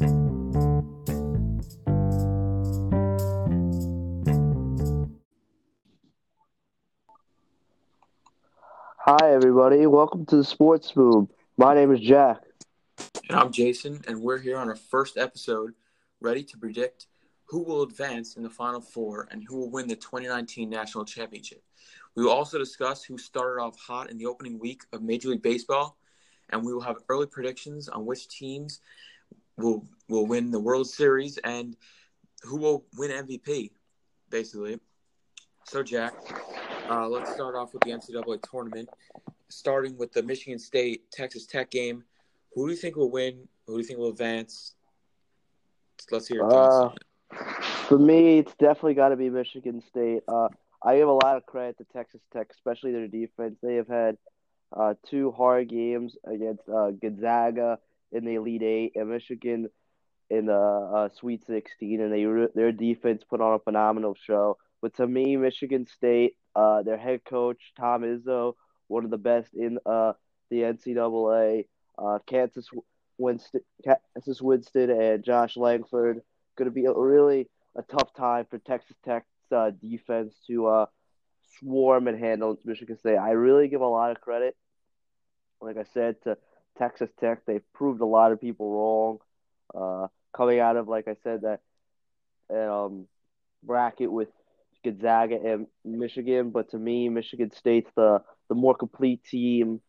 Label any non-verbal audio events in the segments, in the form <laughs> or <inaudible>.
Hi, everybody. Welcome to the Sports Boom. My name is Jack. And I'm Jason, and we're here on our first episode, ready to predict who will advance in the Final Four and who will win the 2019 National Championship. We will also discuss who started off hot in the opening week of Major League Baseball, and we will have early predictions on which teams will will win the World Series and who will win MVP, basically. So, Jack, uh, let's start off with the NCAA tournament, starting with the Michigan State Texas Tech game. Who do you think will win? Who do you think will advance? Let's hear your thoughts. Uh, for me, it's definitely got to be Michigan State. Uh, I give a lot of credit to Texas Tech, especially their defense. They have had uh, two hard games against uh, Gonzaga in the Elite Eight and Michigan in the uh, Sweet 16, and they their defense put on a phenomenal show. But to me, Michigan State, uh, their head coach Tom Izzo, one of the best in uh, the NCAA. Uh, Kansas Winston, Cassius Winston, and Josh Langford going to be a really a tough time for Texas Tech's uh, defense to uh, swarm and handle Michigan State. I really give a lot of credit, like I said, to Texas Tech. They've proved a lot of people wrong. Uh, coming out of, like I said, that um, bracket with Gonzaga and Michigan, but to me, Michigan State's the the more complete team.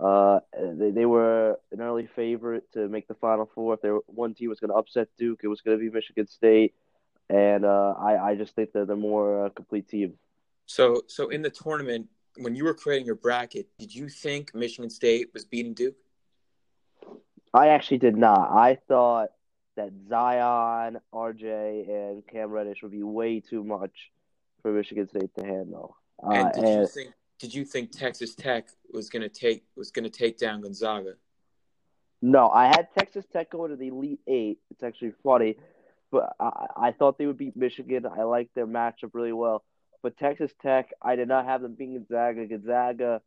Uh, they, they were an early favorite to make the Final Four. If there one team was going to upset Duke, it was going to be Michigan State, and uh, I I just think they're the more uh, complete team. So so in the tournament, when you were creating your bracket, did you think Michigan State was beating Duke? I actually did not. I thought that Zion, RJ, and Cam Reddish would be way too much for Michigan State to handle. Uh, and did and, you think did you think Texas Tech was going to take was going to take down Gonzaga? No, I had Texas Tech go to the Elite Eight. It's actually funny, but I, I thought they would beat Michigan. I liked their matchup really well. But Texas Tech, I did not have them beating Gonzaga. Gonzaga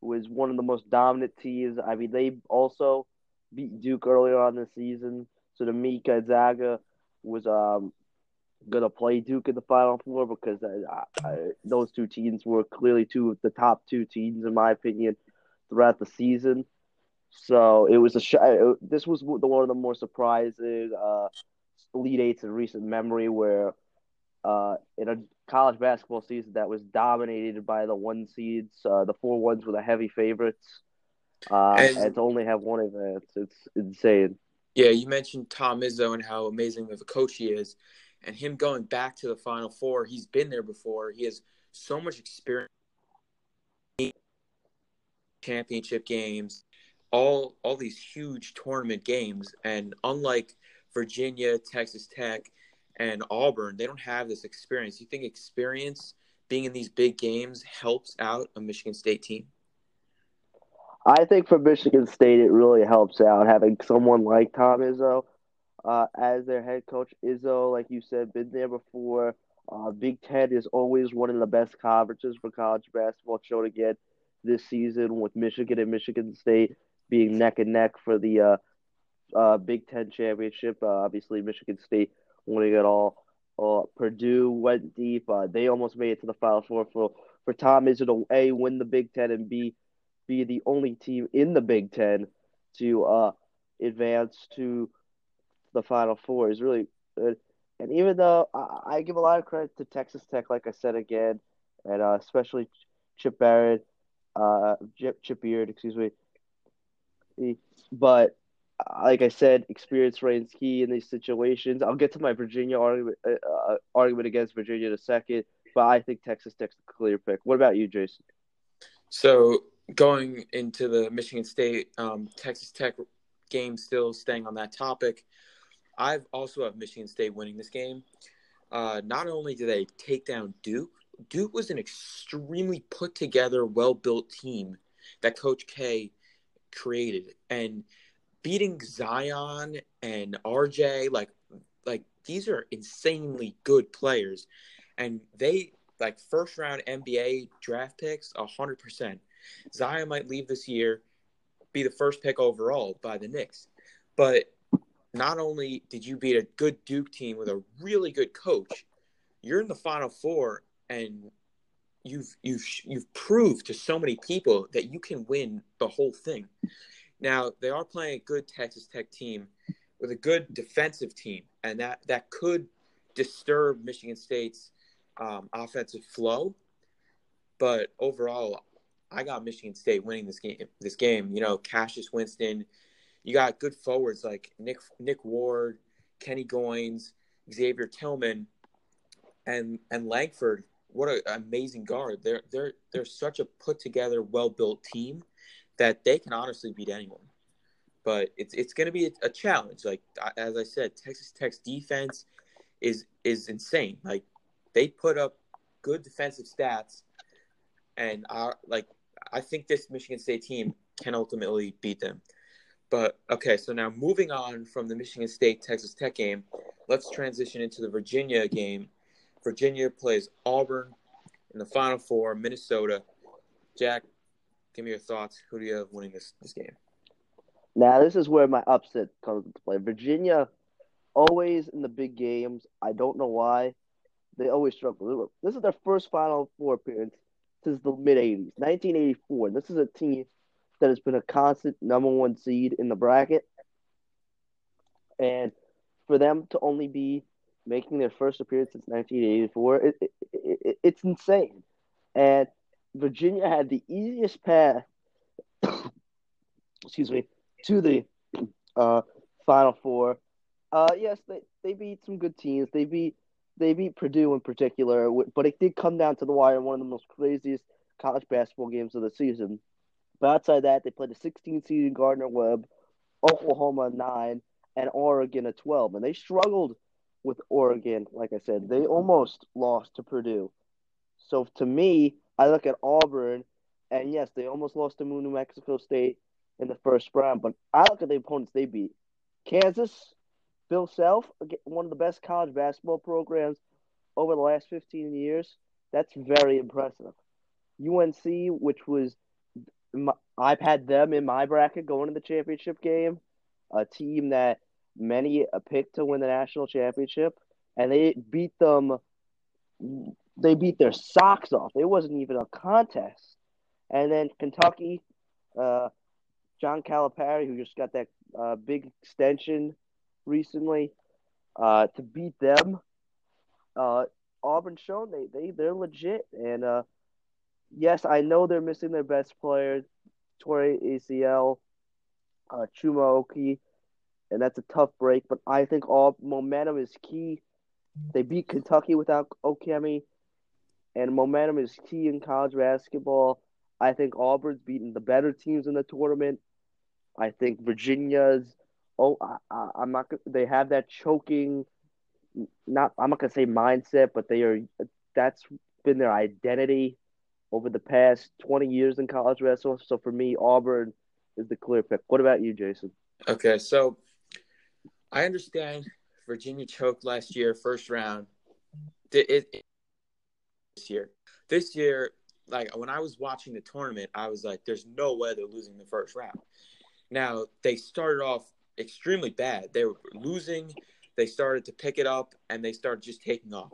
was one of the most dominant teams. I mean, they also beat Duke earlier on the season. So to me, Gonzaga was um, to play Duke in the Final Four because I, I, those two teams were clearly two of the top two teams, in my opinion, throughout the season. So it was a sh- this was the one of the more surprising uh, Elite Eights in recent memory, where uh, in a college basketball season that was dominated by the one seeds, uh, the four ones were the heavy favorites, uh, and, and to only have one event, it's insane. Yeah, you mentioned Tom Izzo and how amazing of a coach he is and him going back to the Final Four, he's been there before. He has so much experience, championship games, all all these huge tournament games, and unlike Virginia, Texas Tech, and Auburn, they don't have this experience. You think experience being in these big games helps out a Michigan State team? I think for Michigan State, it really helps out having someone like Tom Izzo uh, as their head coach. Izzo, like you said, been there before. Uh, Big Ten is always one of the best conferences for college basketball. Showed again this season with Michigan and Michigan State being neck and neck for the uh, uh, Big Ten championship. Uh, obviously, Michigan State winning it all. Uh, Purdue went deep. They almost made it to the Final Four. For for Tom Izzo to a win the Big Ten and b be the only team in the Big Ten to uh, advance to the Final Four is really good. And even though I, I give a lot of credit to Texas Tech, like I said again, and uh, especially Chip Barrett, uh, Chip, Chip Beard, excuse me. But like I said, experience reigns key in these situations. I'll get to my Virginia argument, uh, uh, argument against Virginia in a second, but I think Texas Tech's the clear pick. What about you, Jason? So going into the Michigan State um, Texas Tech game, still staying on that topic. I've also have Michigan State winning this game. Uh, not only did they take down Duke, Duke was an extremely put together, well built team that Coach K created, and beating Zion and RJ, like like these are insanely good players, and they like first round NBA draft picks, hundred percent. Zion might leave this year, be the first pick overall by the Knicks, but not only did you beat a good Duke team with a really good coach, you're in the Final Four, and you've you've you've proved to so many people that you can win the whole thing. Now they are playing a good Texas Tech team with a good defensive team, and that that could disturb Michigan State's um, offensive flow. But overall, I got Michigan State winning this game. This game, you know, Cassius Winston. You got good forwards like Nick Nick Ward, Kenny Goins, Xavier Tillman, and and Langford. What an amazing guard! They're they're they're such a put together, well built team that they can honestly beat anyone. But it's it's going to be a, a challenge. Like as I said, Texas Tech's defense is is insane. Like they put up good defensive stats, and are like I think this Michigan State team can ultimately beat them. But okay, so now moving on from the Michigan State Texas Tech game, let's transition into the Virginia game. Virginia plays Auburn in the Final Four, Minnesota. Jack, give me your thoughts. Who do you have winning this this game? Now this is where my upset comes into play. Virginia, always in the big games. I don't know why. They always struggle. This is their first Final Four appearance since the mid 80s, 1984. This is a team that has been a constant number one seed in the bracket. And for them to only be making their first appearance since 1984, it, it, it, it's insane. And Virginia had the easiest path, <coughs> excuse me, to the uh, Final Four. Uh, yes, they, they beat some good teams. They beat they beat Purdue in particular, but it did come down to the wire. In one of the most craziest college basketball games of the season. But outside that, they played a 16 seed Gardner Webb, Oklahoma nine, and Oregon at 12, and they struggled with Oregon. Like I said, they almost lost to Purdue. So to me, I look at Auburn, and yes, they almost lost to New Mexico State in the first round. But I look at the opponents they beat: Kansas, Bill Self, one of the best college basketball programs over the last 15 years. That's very impressive. UNC, which was I've had them in my bracket going to the championship game, a team that many picked to win the national championship, and they beat them. They beat their socks off. It wasn't even a contest. And then Kentucky, uh, John Calipari, who just got that uh, big extension recently, uh, to beat them. Uh, Auburn shown they they they're legit, and uh, yes, I know they're missing their best player, Torrey ACL, uh, Chuma Okeke, and that's a tough break. But I think all momentum is key. They beat Kentucky without Okeke, and momentum is key in college basketball. I think Auburn's beaten the better teams in the tournament. I think Virginia's oh I, I'm not they have that choking not I'm not gonna say mindset, but they are that's been their identity over the past 20 years in college wrestling. So for me, Auburn is the clear pick. What about you, Jason? Okay, so I understand Virginia choked last year, first round. It, it, this year, this year, like when I was watching the tournament, I was like, "There's no way they're losing the first round." Now they started off extremely bad. They were losing. They started to pick it up, and they started just taking off.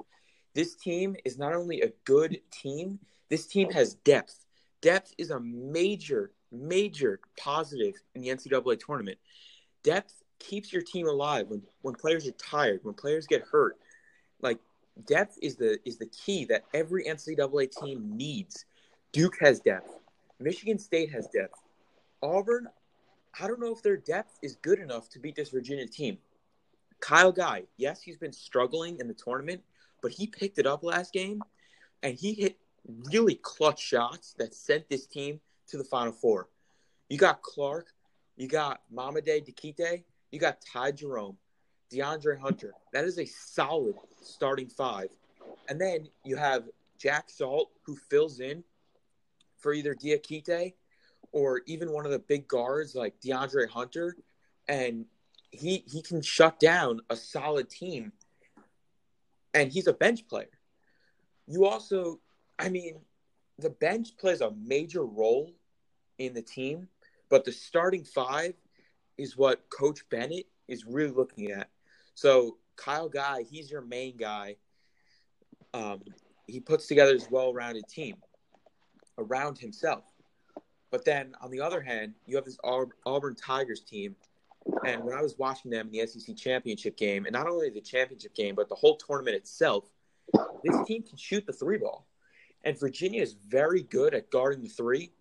This team is not only a good team, this team has depth. Depth is a major, major positive in the NCAA tournament. Depth keeps your team alive when, when players are tired, when players get hurt. Like depth is the is the key that every NCAA team needs. Duke has depth. Michigan State has depth. Auburn, I don't know if their depth is good enough to beat this Virginia team. Kyle Guy, yes, he's been struggling in the tournament, but he picked it up last game and he hit really clutch shots that sent this team to the Final Four. You got Clark, you got Mamadi Diakite, you got Ty Jerome, DeAndre Hunter. That is a solid starting five. And then you have Jack Salt, who fills in for either Diakite or even one of the big guards like DeAndre Hunter. And he he can shut down a solid team. And he's a bench player. You also I mean, the bench plays a major role in the team, but the starting five is what Coach Bennett is really looking at. So Kyle Guy, he's your main guy. Um, he puts together his well-rounded team around himself. But then on the other hand, you have this Auburn Tigers team. And when I was watching them in the SEC championship game, and not only the championship game, but the whole tournament itself, this team can shoot the three ball. And Virginia is very good at guarding the three.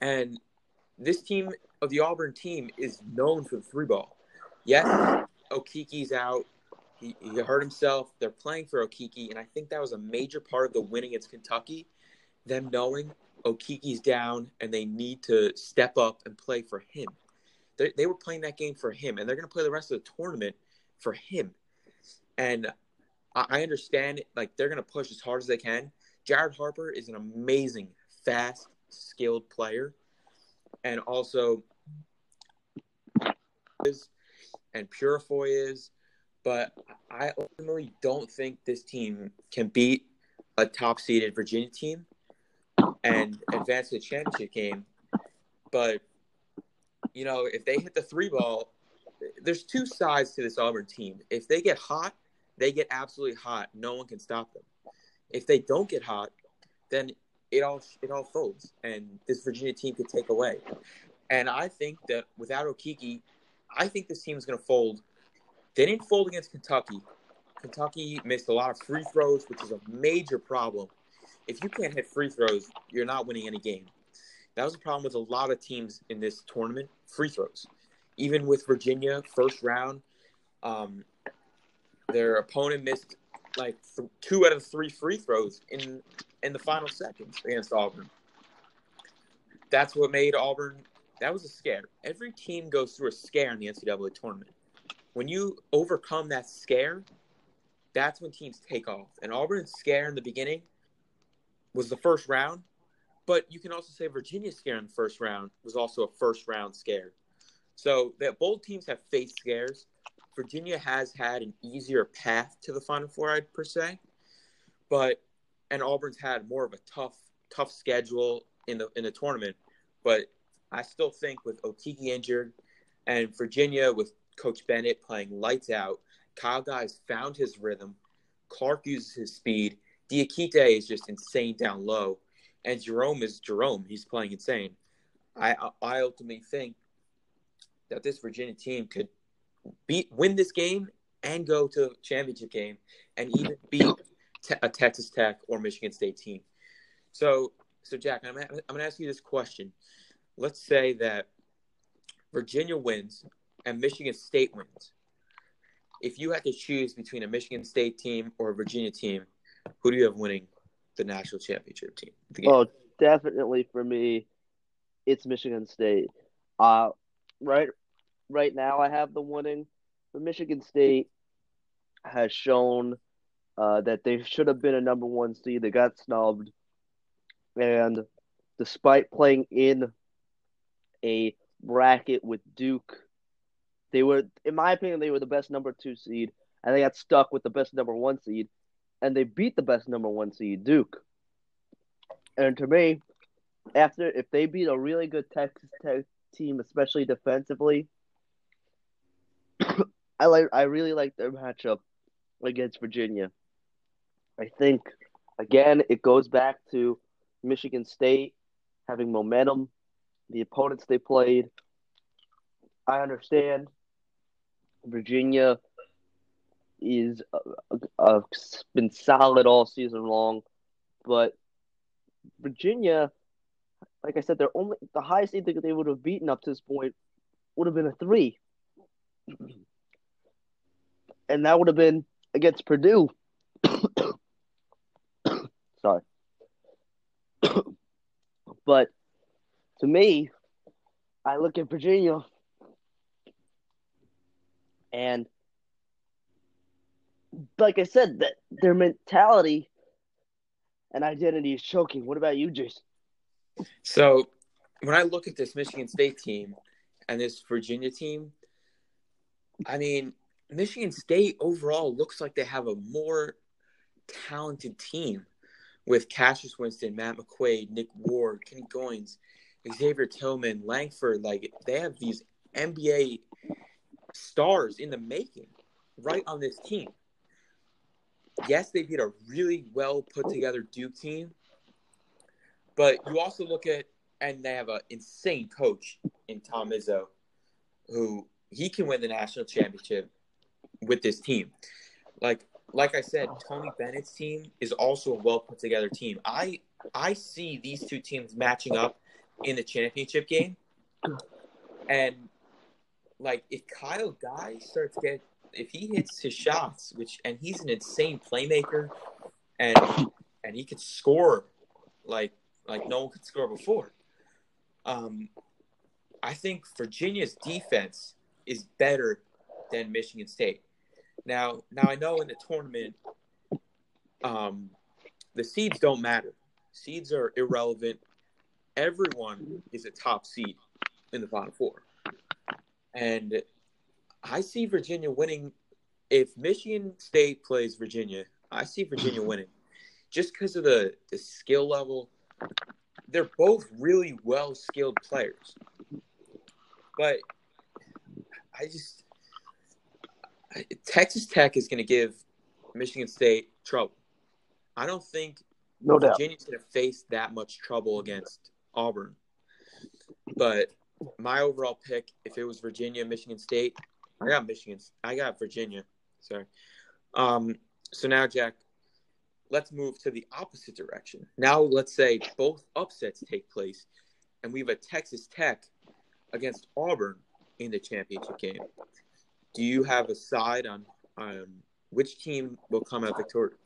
And this team of the Auburn team is known for the three ball. Yes, Okeke's out. He, he hurt himself. They're playing for Okiki. and I think that was a major part of the win against Kentucky. Them knowing Okeke's down and they need to step up and play for him. They, they were playing that game for him, and they're going to play the rest of the tournament for him. And I, I understand, like, they're going to push as hard as they can. Jared Harper is an amazing, fast, skilled player. And also, is and Purifoy is, but I ultimately don't think this team can beat a top seeded Virginia team and advance to the championship game. But you know, if they hit the three ball, there's two sides to this Auburn team. If they get hot, they get absolutely hot. No one can stop them. If they don't get hot, then it all it all folds, and this Virginia team could take away. And I think that without Okeke, I think this team is going to fold. They didn't fold against Kentucky. Kentucky missed a lot of free throws, which is a major problem. If you can't hit free throws, you're not winning any game. That was a problem with a lot of teams in this tournament. Free throws, even with Virginia first round, um, their opponent missed like th- two out of three free throws in in the final seconds against Auburn. That's what made Auburn that was a scare. Every team goes through a scare in the NCAA tournament. When you overcome that scare, that's when teams take off. And Auburn's scare in the beginning was the first round, but you can also say Virginia's scare in the first round was also a first round scare. So that both teams have faced scares. Virginia has had an easier path to the Final Four, I'd per se, but and Auburn's had more of a tough, tough schedule in the in the tournament. But I still think with Okeke injured and Virginia with Coach Bennett playing lights out, Kyle Guy's found his rhythm. Clark uses his speed. Diakite is just insane down low, and Jerome is Jerome. He's playing insane. I I ultimately think that this Virginia team could beat win this game and go to championship game and even beat a Texas Tech or Michigan State team. So so Jack, I'm I'm going to ask you this question let's say that Virginia wins and Michigan State wins. If you had to choose between a Michigan State team or a Virginia team, who do you have winning the national championship team? Oh, definitely for me, it's Michigan State. Uh, right, right now I have the winning. But Michigan State has shown uh, that they should have been a number one seed. They got snubbed, and despite playing in a bracket with Duke. They were, in my opinion, they were the best number two seed, and they got stuck with the best number one seed, and they beat the best number one seed, Duke. And to me, after if they beat a really good Texas Tech team, especially defensively, <coughs> I like I really like their matchup against Virginia. I think again it goes back to Michigan State having momentum the opponents they played. I understand Virginia is uh, uh, been solid all season long, but Virginia, like I said, they're only the highest that they would have beaten up to this point would have been a three, <clears throat> and that would have been against Purdue. <coughs> Sorry, <coughs> but to me, I look at Virginia. And like I said, that their mentality and identity is choking. What about you, Jason? So when I look at this Michigan State team and this Virginia team, I mean, Michigan State overall looks like they have a more talented team with Cassius Winston, Matt McQuaid, Nick Ward, Kenny Goins. Xavier Tillman, Langford, like they have these NBA stars in the making right on this team. Yes, they beat a really well put together Duke team, but you also look at and they have an insane coach in Tom Izzo, who he can win the national championship with this team. Like like I said, Tony Bennett's team is also a well put together team. I I see these two teams matching up in the championship game, and like if Kyle Guy starts get if he hits his shots, which and he's an insane playmaker, and and he could score like like no one could score before. Um, I think Virginia's defense is better than Michigan State. Now, now I know in the tournament, um, the seeds don't matter. Seeds are irrelevant. Everyone is a top seed in the Final Four, and I see Virginia winning. If Michigan State plays Virginia, I see Virginia <laughs> winning, just because of the the skill level they're both really well skilled players. But I just Texas Tech is going to give Michigan State trouble. I don't think no Virginia's going to face that much trouble against Auburn. But my overall pick, if it was Virginia, Michigan State, I got Michigan. I got Virginia. Sorry. Um, so now, Jack, let's move to the opposite direction. Now, let's say both upsets take place, and we have a Texas Tech against Auburn in the championship game. Do you have a side on on which team will come out victorious?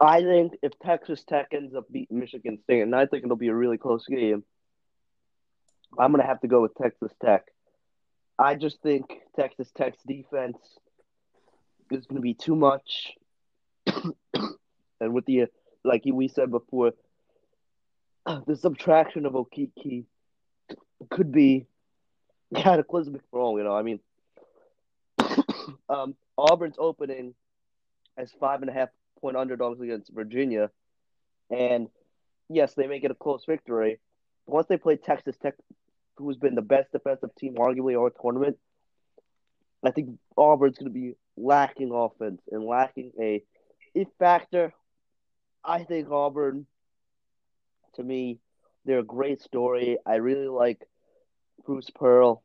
I think if Texas Tech ends up beating Michigan State, and I think it'll be a really close game, I'm going to have to go with Texas Tech. I just think Texas Tech's defense is going to be too much and with the like we said before, the subtraction of Okeke could be cataclysmic for all you know. I mean, <coughs> um, Auburn's opening as five and a half point underdogs against Virginia, and yes, they may get a close victory. But once they play Texas Tech, who's been the best defensive team arguably all tournament, I think Auburn's going to be lacking offense and lacking a if factor I think Auburn, to me, they're a great story. I really like Bruce Pearl.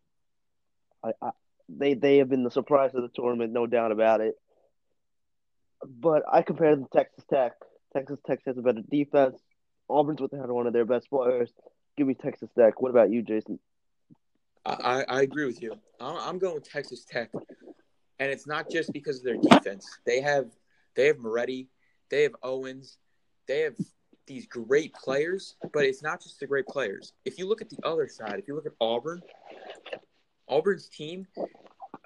I, I, they they have been the surprise of the tournament, no doubt about it. But I compare them to Texas Tech. Texas Tech has a better defense. Auburn's without one of their best players. Give me Texas Tech. What about you, Jason? I, I agree with you. I'm going with Texas Tech, and it's not just because of their defense. They have they have Moretti, they have Owens, they have these great players, but it's not just the great players. If you look at the other side, if you look at Auburn, Auburn's team,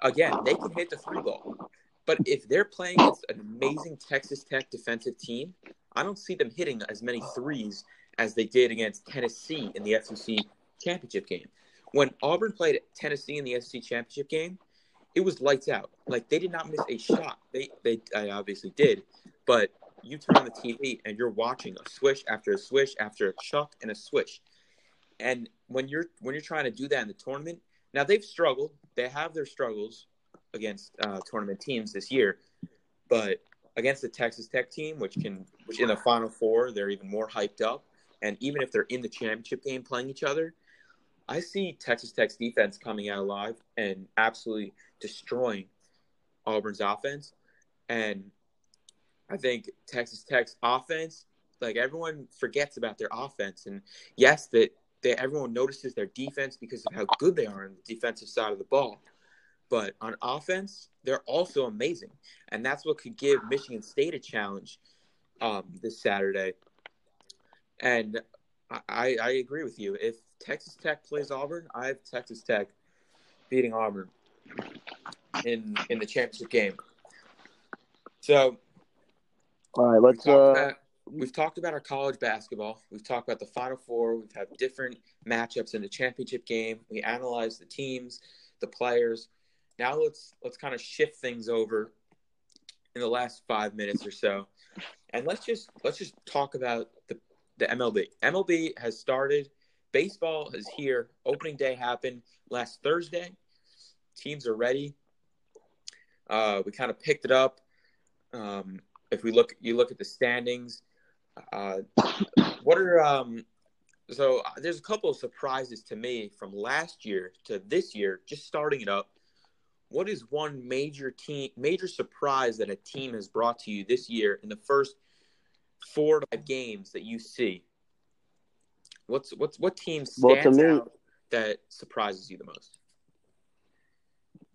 again, they can hit the three ball. But if they're playing against an amazing Texas Tech defensive team, I don't see them hitting as many threes as they did against Tennessee in the SEC championship game. When Auburn played Tennessee in the SEC championship game, it was lights out. Like they did not miss a shot. They they I obviously did, but you turn on the TV and you're watching a swish after a swish after a chuck and a swish. And when you're when you're trying to do that in the tournament, now they've struggled. They have their struggles against uh, tournament teams this year, but against the Texas Tech team, which can which in the Final Four they're even more hyped up, and even if they're in the championship game playing each other, I see Texas Tech's defense coming out alive and absolutely destroying Auburn's offense. And I think Texas Tech's offense, like everyone forgets about their offense, and yes, that they, everyone notices their defense because of how good they are on the defensive side of the ball. But on offense, they're also amazing, and that's what could give Michigan State a challenge um, this Saturday. And I, I agree with you. If Texas Tech plays Auburn, I have Texas Tech beating Auburn in in the championship game. So all right, let's. We've talked, uh, about, we've talked about our college basketball. We've talked about the Final Four. We've had different matchups in the championship game. We analyzed the teams, the players. Now let's let's kind of shift things over in the last five minutes or so, and let's just let's just talk about the the MLB. MLB has started. Baseball is here. Opening day happened last Thursday, teams are ready. Uh, we kind of picked it up. Um, if we look, you look at the standings. Uh, what are um, so there's a couple of surprises to me from last year to this year, just starting it up. What is one major team, major surprise that a team has brought to you this year in the first four to five games that you see? What's what's what team stands Well, to me- out that surprises you the most?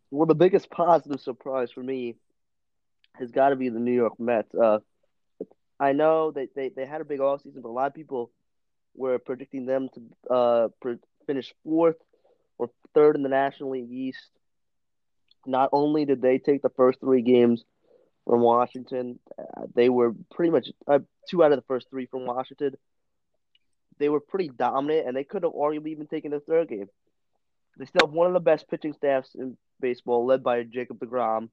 Well, the biggest positive surprise for me has got to be the New York Mets. Uh, I know that they, they had a big offseason, but a lot of people were predicting them to uh, pre- finish fourth or third in the National League East. Not only did they take the first three games from Washington, uh, they were pretty much uh, two out of the first three from Washington. They were pretty dominant, and they could have arguably even taken the third game. They still have one of the best pitching staffs in baseball, led by Jacob DeGrom,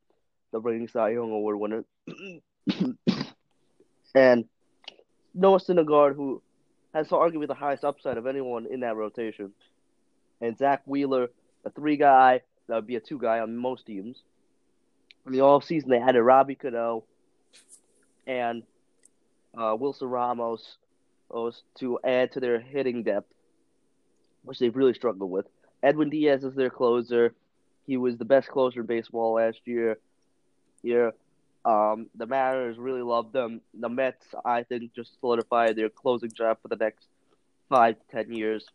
the reigning Cy Young Award winner, <coughs> and Noah Syndergaard, who has arguably the highest upside of anyone in that rotation, and Zack Wheeler, a three guy that would be a two guy on most teams. In the off season, they added Robbie Cano and uh, Wilson Ramos to add to their hitting depth, which they've really struggled with. Edwin Diaz is their closer. He was the best closer in baseball last year. Here, um, the Mariners really loved them. The Mets, I think, just solidified their closing job for the next five to ten years.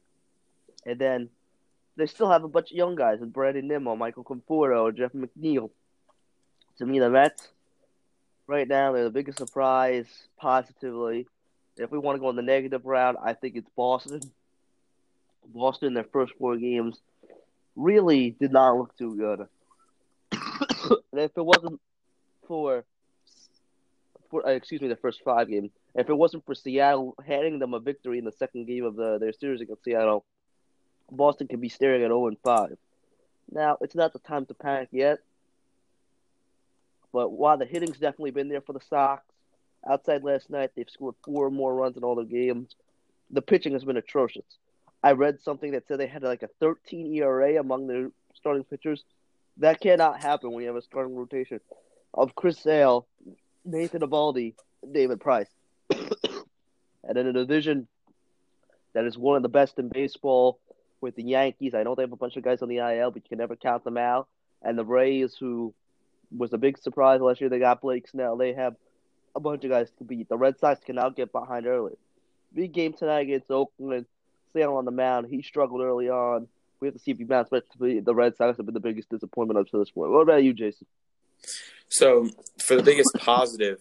And then they still have a bunch of young guys with Brandon Nimmo, Michael Conforto, Jeff McNeil. To me, the Mets, right now, they're the biggest surprise positively. If we want to go on the negative route, I think it's Boston. Boston, their first four games, really did not look too good. <coughs> and if it wasn't for, for uh, excuse me, the first five games, if it wasn't for Seattle handing them a victory in the second game of the, their series against Seattle, Boston could be staring at 0 and 5. Now, it's not the time to panic yet. But while the hitting's definitely been there for the Sox, outside last night, they've scored four more runs in all their games. The pitching has been atrocious. I read something that said they had like a 13 ERA among their starting pitchers. That cannot happen when you have a starting rotation of Chris Sale, Nathan Eovaldi, David Price. <coughs> and in a division that is one of the best in baseball with the Yankees, I know they have a bunch of guys on the IL, but you can never count them out. And the Rays, who was a big surprise last year, they got Blake Snell. They have a bunch of guys to beat. The Red Sox cannot get behind early. Big game tonight against Oakland. Sale on the mound. He struggled early on. We have to see if he bounced back. The Red Sox have been the biggest disappointment up to this point. What about you, Jason? So for the biggest positive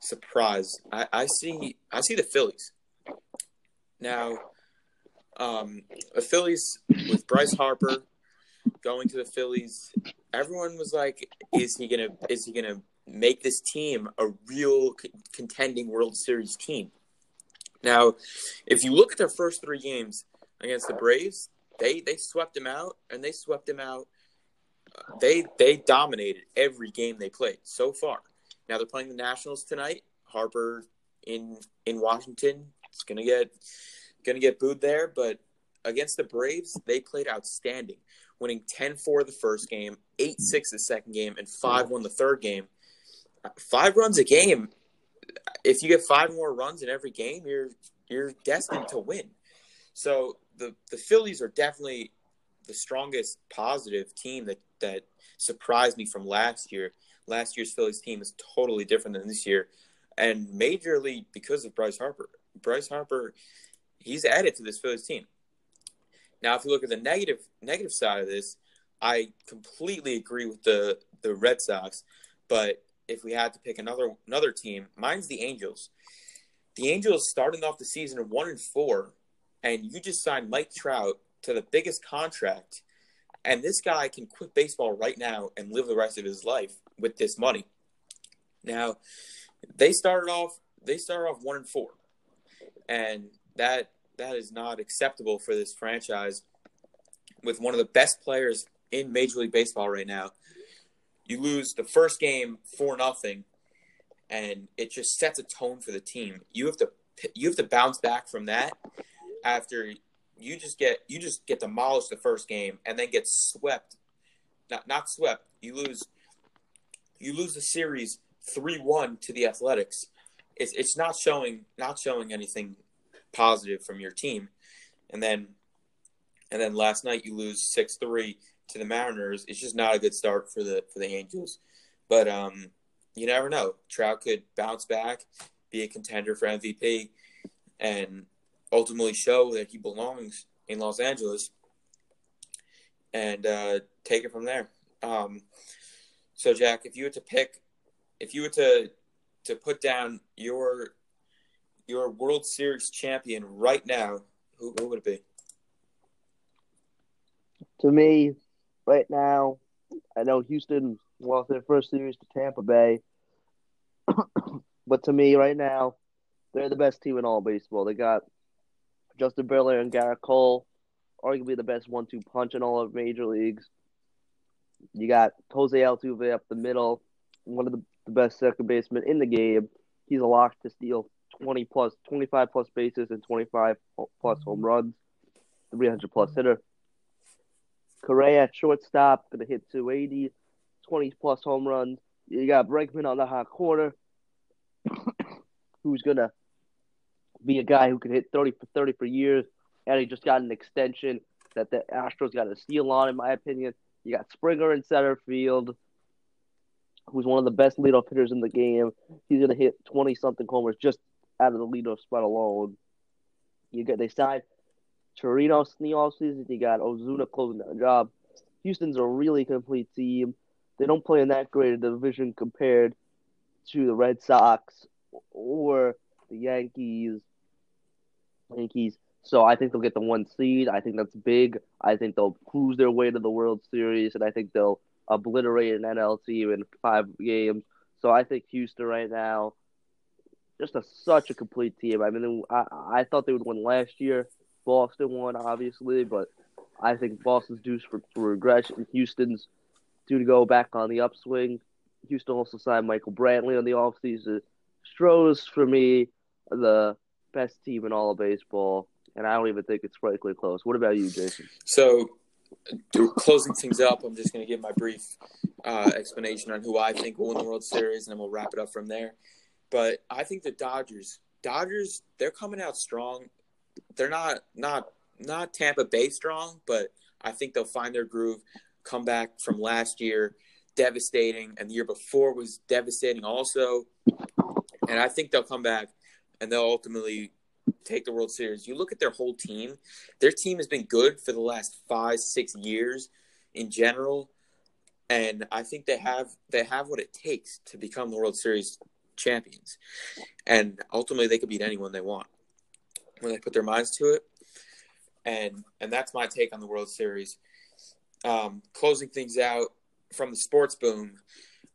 surprise, I, I see I see the Phillies. Now, um, the Phillies with Bryce Harper going to the Phillies, everyone was like, "Is he gonna? Is he gonna make this team a real contending World Series team?" Now, if you look at their first three games against the Braves, they they swept them out, and they swept them out. uh, They they dominated every game they played so far. Now they're playing the Nationals tonight. Harper in in Washington. It's gonna get gonna get booed there, but against the Braves, they played outstanding, winning 10-4 the first game, 8-6 the second game, and 5-1 the third game. Uh, five runs a game. If you get five more runs in every game, you're you're destined to win. So the the Phillies are definitely the strongest positive team that that surprised me from last year. Last year's Phillies team is totally different than this year, and majorly because of Bryce Harper. Bryce Harper, he's added to this Phillies team. Now, if you look at the negative negative side of this, I completely agree with the the Red Sox, but if we had to pick another another team, mine's the Angels. The Angels starting off the season one and four, and you just signed Mike Trout to the biggest contract, and this guy can quit baseball right now and live the rest of his life with this money. Now, they started off they started off one and four, and that that is not acceptable for this franchise with one of the best players in Major League Baseball right now. You lose the first game for nothing, and it just sets a tone for the team. You have to you have to bounce back from that after you just get you just get demolished the first game and then get swept not not swept. You lose you lose the series three one to the Athletics. It's it's not showing not showing anything positive from your team, and then and then last night you lose six three to the Mariners. It's just not a good start for the for the Angels, but um, you never know. Trout could bounce back, be a contender for MVP, and ultimately show that he belongs in Los Angeles, and uh, take it from there. Um, so Jack, if you were to pick, if you were to to put down your your World Series champion right now, who, who would it be? To me, right now, I know Houston lost their first series to Tampa Bay, <clears throat> but to me, right now, they're the best team in all baseball. They got Justin Verlander and Gerrit Cole, arguably the best one-two punch in all of major leagues. You got Jose Altuve up the middle, one of the, the best second basemen in the game. He's a lock to steal 20 plus, 25 plus bases and 25 plus home runs, 300 plus hitter. Correa at shortstop, going to hit 280, 20 plus home runs. You got Bregman on the hot corner, who's going to be a guy who can hit 30 for 30 for years. And he just got an extension that the Astros got a steal on, in my opinion. You got Springer in center field, who's one of the best leadoff hitters in the game. He's going to hit 20 something homers just out of the leadoff spot alone. You get they signed Torino in the offseason. You got Osuna closing the job. Houston's a really complete team. They don't play in that great a division compared to the Red Sox or the Yankees. Yankees. So I think they'll get the one seed. I think that's big. I think they'll cruise their way to the World Series, and I think they'll obliterate an NL team in five games. So I think Houston right now, just a, such a complete team. I mean, I, I thought they would win last year. Boston won, obviously, but I think Boston's due for, for regression. Houston's due to go back on the upswing. Houston also signed Michael Brantley on the offseason. Stros, for me, the best team in all of baseball, and I don't even think it's frankly close. What about you, Jason? So, closing things up, I'm just going to give my brief uh, explanation on who I think will win the World Series, and then we'll wrap it up from there. But I think the Dodgers, Dodgers, they're coming out strong. They're not not not Tampa Bay strong, but I think they'll find their groove. Come back from last year, devastating, and the year before was devastating also. And I think they'll come back and they'll ultimately take the World Series. You look at their whole team; their team has been good for the last five, six years in general, and I think they have they have what it takes to become the World Series champions. And ultimately, they could beat anyone they want when they put their minds to it. And and that's my take on the World Series. Um, closing things out from the Sports Boom.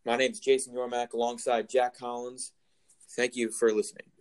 My name is Jason Yormack alongside Jack Collins. Thank you for listening.